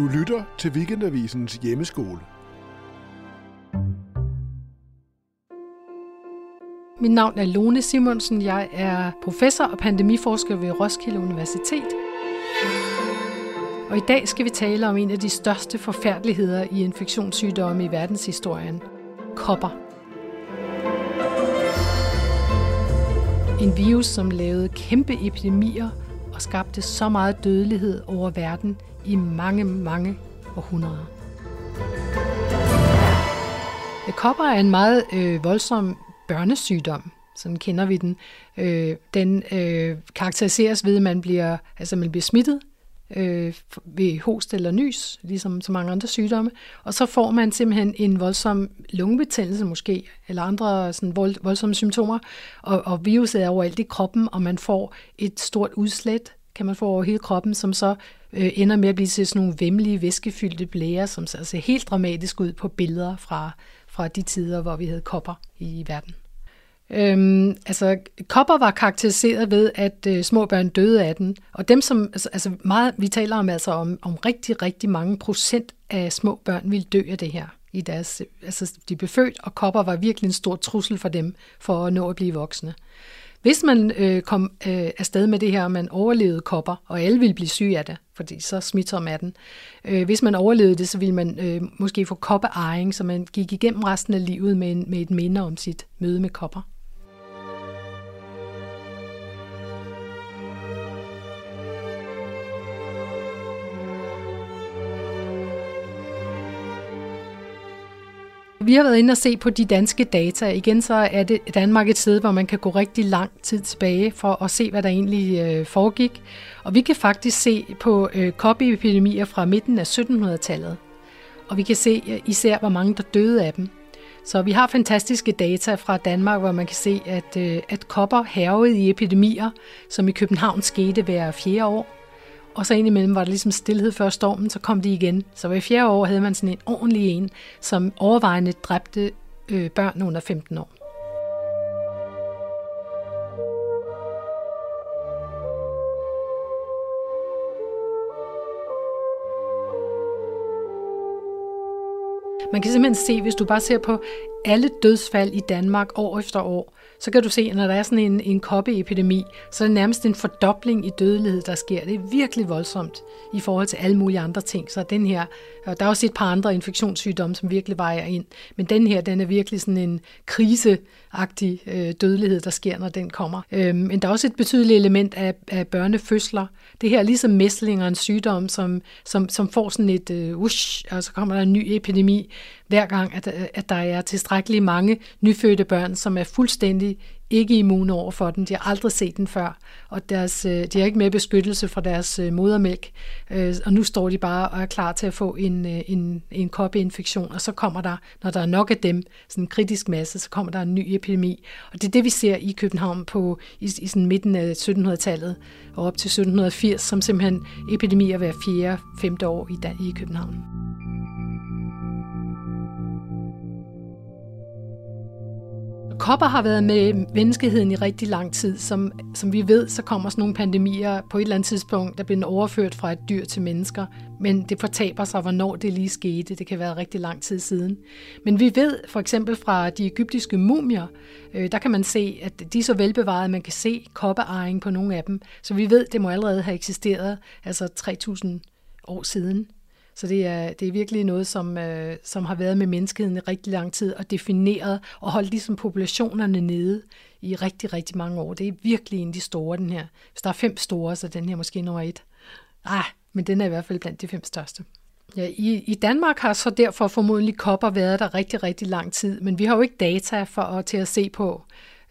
Du lytter til Weekendavisens hjemmeskole. Mit navn er Lone Simonsen. Jeg er professor og pandemiforsker ved Roskilde Universitet. Og i dag skal vi tale om en af de største forfærdeligheder i infektionssygdomme i verdenshistorien. Kopper. En virus, som lavede kæmpe epidemier og skabte så meget dødelighed over verden i mange, mange århundreder. Øh, kopper er en meget øh, voldsom børnesygdom, sådan kender vi den. Øh, den øh, karakteriseres ved, at man bliver, altså man bliver smittet øh, ved host eller nys, ligesom så mange andre sygdomme, og så får man simpelthen en voldsom lungebetændelse måske, eller andre sådan vold, voldsomme symptomer, og, og viruset er overalt i kroppen, og man får et stort udslæt, kan man få over hele kroppen, som så øh, ender med at blive til sådan nogle vemmelige, væskefyldte blære, som ser helt dramatisk ud på billeder fra, fra de tider, hvor vi havde kopper i verden. Øhm, altså, kopper var karakteriseret ved, at øh, små børn døde af den, og dem som, altså, altså meget, vi taler om, altså om, om rigtig, rigtig mange procent af små børn ville dø af det her. I deres, altså, de blev født, og kopper var virkelig en stor trussel for dem, for at nå at blive voksne. Hvis man øh, kom øh, afsted med det her, og man overlevede kopper, og alle ville blive syge af det, fordi så smitsom er den. Øh, hvis man overlevede det, så ville man øh, måske få koppeejring, så man gik igennem resten af livet med, en, med et minde om sit møde med kopper. Vi har været inde og se på de danske data. Igen så er det Danmark et sted, hvor man kan gå rigtig lang tid tilbage for at se, hvad der egentlig øh, foregik. Og vi kan faktisk se på øh, koppeepidemier fra midten af 1700-tallet. Og vi kan se øh, især, hvor mange der døde af dem. Så vi har fantastiske data fra Danmark, hvor man kan se, at, øh, at kopper hervede i epidemier, som i København skete hver fjerde år. Og så indimellem var der ligesom stillhed før stormen, så kom de igen. Så hver fjerde år havde man sådan en ordentlig en, som overvejende dræbte øh, børn under 15 år. Man kan simpelthen se, hvis du bare ser på alle dødsfald i Danmark år efter år, så kan du se, at når der er sådan en, en koppeepidemi, så er det nærmest en fordobling i dødelighed, der sker. Det er virkelig voldsomt i forhold til alle mulige andre ting. Så den her, og der er også et par andre infektionssygdomme, som virkelig vejer ind, men den her, den er virkelig sådan en kriseagtig øh, dødelighed, der sker, når den kommer. Øh, men der er også et betydeligt element af, af børnefødsler. Det her er ligesom mæslingerens sygdom, som, som, som får sådan et øh, ush, og så kommer der en ny epidemi, hver gang, at, at der er tilstrækkeligt mange nyfødte børn, som er fuldstændig ikke immune over for den. De har aldrig set den før, og deres, øh, de har ikke mere beskyttelse fra deres øh, modermælk, øh, og nu står de bare og er klar til at få en, en, en koppeinfektion, og så kommer der, når der er nok af dem, sådan en kritisk masse, så kommer der en ny epidemi. Og det er det, vi ser i København på i, i sådan midten af 1700-tallet og op til 1780, som simpelthen epidemier hver fjerde, femte år i, i København. Kopper har været med menneskeheden i rigtig lang tid. Som, som vi ved, så kommer sådan nogle pandemier på et eller andet tidspunkt, der bliver overført fra et dyr til mennesker. Men det fortaber sig, hvornår det lige skete. Det kan være rigtig lang tid siden. Men vi ved for eksempel fra de egyptiske mumier, øh, der kan man se, at de er så velbevarede, at man kan se koppeejring på nogle af dem. Så vi ved, det må allerede have eksisteret, altså 3.000 år siden. Så det er, det er virkelig noget, som, øh, som har været med menneskeheden i rigtig lang tid og defineret og holdt ligesom populationerne nede i rigtig, rigtig mange år. Det er virkelig en af de store, den her. Hvis der er fem store, så den her måske nummer et. Ah, men den er i hvert fald blandt de fem største. Ja, i, I Danmark har så derfor formodentlig kopper været der rigtig, rigtig lang tid, men vi har jo ikke data for til at se på.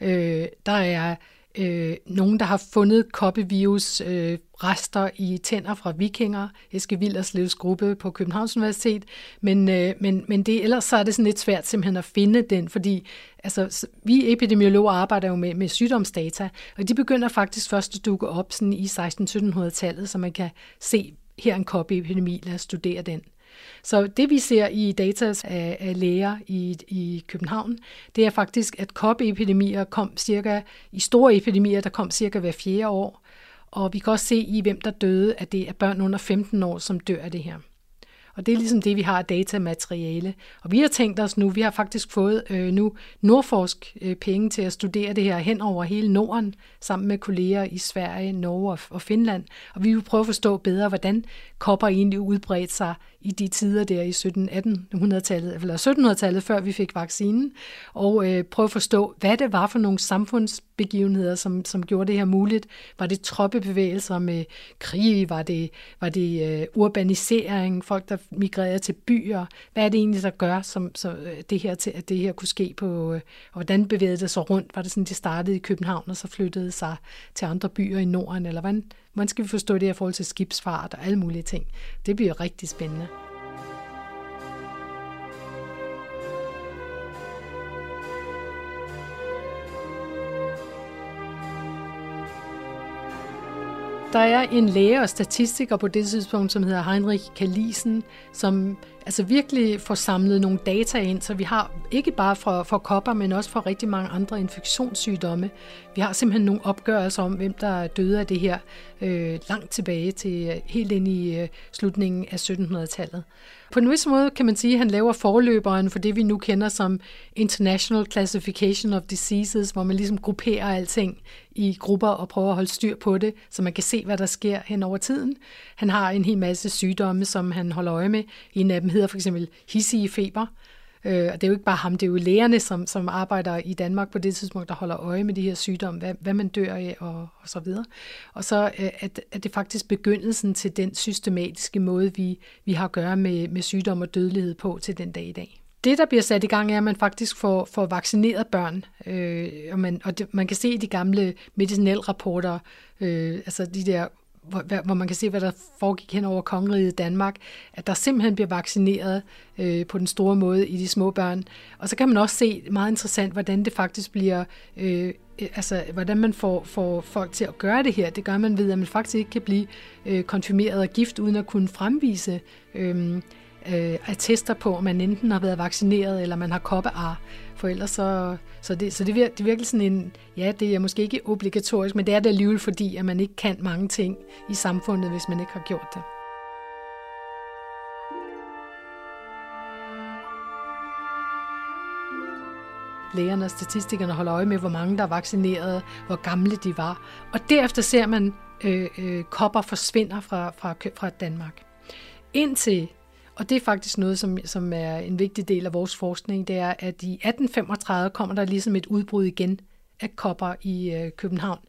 Øh, der er øh, nogen, der har fundet koppevirus øh, rester i tænder fra vikinger, Eske Villerslevs gruppe på Københavns Universitet, men, øh, men, men det, ellers så er det sådan lidt svært simpelthen at finde den, fordi altså, vi epidemiologer arbejder jo med, med sygdomsdata, og de begynder faktisk først at dukke op sådan i 16-1700-tallet, så man kan se, her en koppeepidemi, lad os studere den. Så det vi ser i data af, af læger i, i København, det er faktisk, at koppeepidemier kom cirka, i store epidemier, der kom cirka hver fjerde år, og vi kan også se i, hvem der døde, at det er børn under 15 år, som dør af det her. Og det er ligesom det, vi har af datamateriale. Og vi har tænkt os nu, vi har faktisk fået øh, nu Nordforsk øh, penge til at studere det her hen over hele Norden, sammen med kolleger i Sverige, Norge og, og Finland. Og vi vil prøve at forstå bedre, hvordan kopper egentlig udbredte sig i de tider der i 1700-tallet, eller 1700-tallet, før vi fik vaccinen, og øh, prøve at forstå, hvad det var for nogle samfundsbegivenheder, som, som gjorde det her muligt. Var det troppebevægelser med krig? Var det, var det øh, urbanisering? Folk, der migrerede til byer? Hvad er det egentlig, der gør som, så, øh, det her til, at det her kunne ske på, øh, og hvordan bevægede det sig rundt? Var det sådan, det startede i København, og så flyttede sig til andre byer i Norden, eller hvordan, hvordan skal vi forstå det her i forhold til skibsfart og alle mulige ting? Det bliver rigtig spændende. Der er en læge og statistiker på det tidspunkt, som hedder Heinrich Kalisen, som altså virkelig få samlet nogle data ind, så vi har ikke bare for, for kopper, men også for rigtig mange andre infektionssygdomme. Vi har simpelthen nogle opgørelser om, hvem der døde af det her øh, langt tilbage til øh, helt ind i øh, slutningen af 1700-tallet. På en vis måde kan man sige, at han laver forløberen for det, vi nu kender som International Classification of Diseases, hvor man ligesom grupperer alting i grupper og prøver at holde styr på det, så man kan se, hvad der sker hen over tiden. Han har en hel masse sygdomme, som han holder øje med. En af dem hedder for eksempel hissige feber, Øh, og det er jo ikke bare ham, det er jo lægerne, som, som arbejder i Danmark på det tidspunkt, der holder øje med de her sygdomme, hvad, hvad man dør af og, og så videre. Og så øh, at, at det faktisk begyndelsen til den systematiske måde, vi, vi har at gøre med, med sygdom og dødelighed på til den dag i dag. Det, der bliver sat i gang, er, at man faktisk får, får vaccineret børn. Øh, og man, og det, man kan se i de gamle medicinalrapporter, øh, altså de der hvor, hvor man kan se, hvad der foregik hen over kongeriget Danmark, at der simpelthen bliver vaccineret øh, på den store måde i de små børn. Og så kan man også se meget interessant, hvordan det faktisk bliver, øh, altså hvordan man får, får folk til at gøre det her. Det gør man ved, at man faktisk ikke kan blive øh, konfirmeret og gift, uden at kunne fremvise øh, øh, attester på, at man enten har været vaccineret, eller man har koppear. For ellers så, så, det, så det, vir, det er virkelig sådan en, ja, det er måske ikke obligatorisk, men det er det alligevel, fordi at man ikke kan mange ting i samfundet, hvis man ikke har gjort det. Lægerne og statistikerne holder øje med, hvor mange der er vaccineret, hvor gamle de var. Og derefter ser man, øh, øh, kopper forsvinder fra, fra, fra Danmark. Indtil og det er faktisk noget, som, som er en vigtig del af vores forskning, det er, at i 1835 kommer der ligesom et udbrud igen af kopper i øh, København.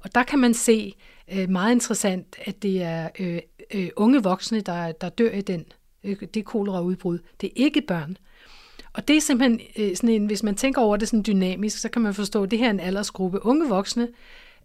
Og der kan man se øh, meget interessant, at det er øh, øh, unge voksne, der, der dør i den. Øh, det koleraudbrud. Det er ikke børn. Og det er simpelthen øh, sådan en, hvis man tænker over det sådan dynamisk, så kan man forstå, at det her er en aldersgruppe. Unge voksne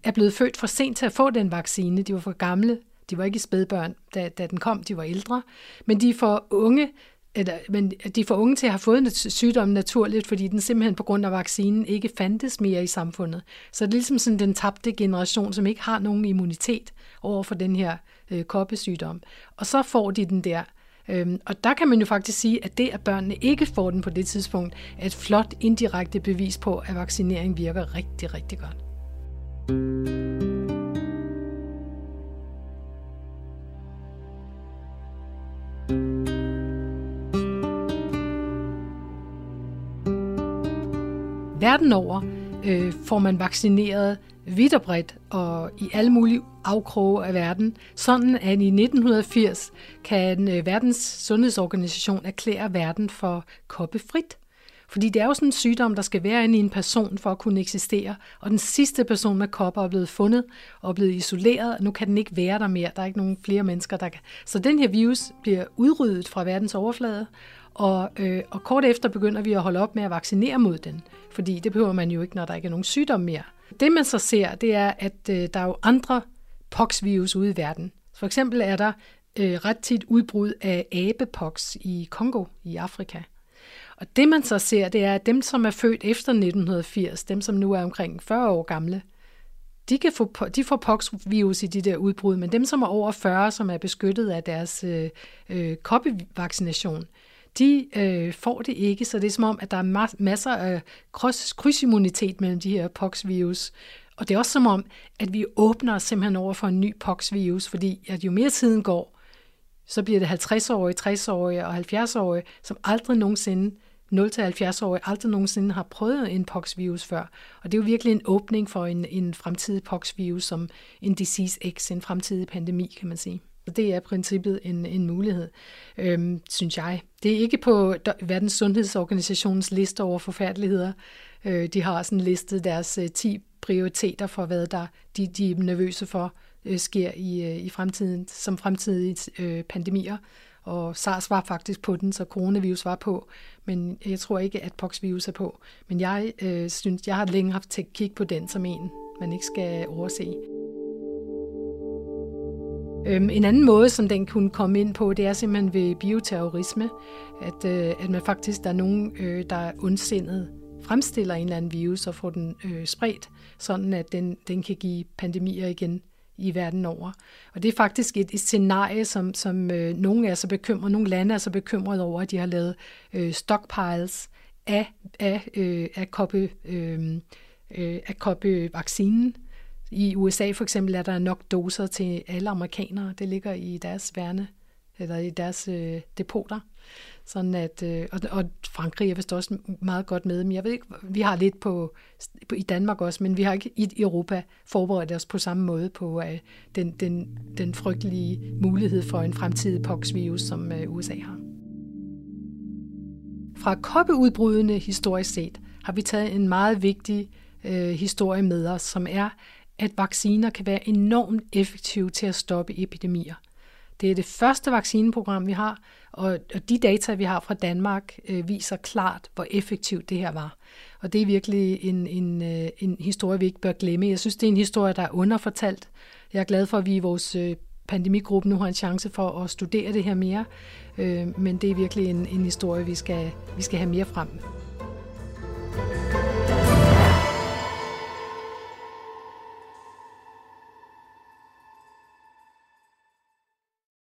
er blevet født for sent til at få den vaccine. De var for gamle de var ikke spædbørn, da, da den kom, de var ældre. Men de er for unge, eller, men de får unge til at have fået sygdommen naturligt, fordi den simpelthen på grund af vaccinen ikke fandtes mere i samfundet. Så det er ligesom sådan den tabte generation, som ikke har nogen immunitet over for den her øh, koppesygdom. Og så får de den der. Øhm, og der kan man jo faktisk sige, at det, at børnene ikke får den på det tidspunkt, er et flot indirekte bevis på, at vaccinering virker rigtig, rigtig godt. Verden over øh, får man vaccineret vidt og bredt og i alle mulige afkroge af verden, sådan at i 1980 kan øh, Verdens Sundhedsorganisation erklære verden for koppefrit. Fordi det er jo sådan en sygdom, der skal være inde i en person for at kunne eksistere, og den sidste person med kopper er blevet fundet og blevet isoleret, og nu kan den ikke være der mere. Der er ikke nogen flere mennesker, der kan. Så den her virus bliver udryddet fra verdens overflade, og, øh, og kort efter begynder vi at holde op med at vaccinere mod den, fordi det behøver man jo ikke, når der ikke er nogen sygdom mere. Det man så ser, det er, at øh, der er jo andre poxvirus ude i verden. For eksempel er der øh, ret tit udbrud af abepox i Kongo i Afrika. Og det man så ser, det er, at dem, som er født efter 1980, dem som nu er omkring 40 år gamle, de, kan få, de får poxvirus i de der udbrud, men dem, som er over 40, som er beskyttet af deres øh, øh, koppevaccination, de øh, får det ikke, så det er som om, at der er masser af kryds, krydsimmunitet mellem de her poxvirus. Og det er også som om, at vi åbner os simpelthen over for en ny poxvirus, fordi at jo mere tiden går, så bliver det 50-årige, 60-årige og 70-årige, som aldrig nogensinde 0-70-årige aldrig nogensinde har prøvet en poxvirus før. Og det er jo virkelig en åbning for en, en fremtidig poxvirus som en disease X, en fremtidig pandemi, kan man sige. Det er i princippet en, en mulighed, øhm, synes jeg. Det er ikke på Verdens Sundhedsorganisations liste over forfærdeligheder. Øh, de har sådan listet deres øh, 10 prioriteter for, hvad der de, de er nervøse for øh, sker i, øh, i fremtiden, som fremtidige øh, pandemier. Og SARS var faktisk på den, så coronavirus var på, men jeg tror ikke, at poxvirus er på. Men jeg øh, synes, jeg har længe haft til på den som en, man ikke skal overse. Øhm, en anden måde, som den kunne komme ind på, det er simpelthen ved bioterrorisme, at, øh, at man faktisk, der er nogen, øh, der er ondsindet fremstiller en eller anden virus og får den øh, spredt, sådan at den, den kan give pandemier igen i verden over. Og det er faktisk et, et scenarie, som, som øh, nogle er så bekymrede, nogle lande er så bekymrede over, at de har lavet øh, stockpiles af, af, øh, af koppe, øh, øh, af koppevaccinen. I USA for eksempel er der nok doser til alle amerikanere. Det ligger i deres værne, eller i deres øh, depoter. Sådan at, øh, og, og Frankrig er vist også meget godt med, men jeg ved ikke, vi har lidt på, på i Danmark også, men vi har ikke i Europa forberedt os på samme måde på øh, den, den, den frygtelige mulighed for en fremtidig poxvirus, som øh, USA har. Fra koppeudbrudene historisk set har vi taget en meget vigtig øh, historie med os, som er, at vacciner kan være enormt effektive til at stoppe epidemier. Det er det første vaccineprogram, vi har, og, og de data, vi har fra Danmark, øh, viser klart, hvor effektivt det her var. Og det er virkelig en, en, øh, en historie, vi ikke bør glemme. Jeg synes, det er en historie, der er underfortalt. Jeg er glad for, at vi i vores øh, pandemigruppe nu har en chance for at studere det her mere. Men det er virkelig en, en historie, vi skal, vi skal have mere frem.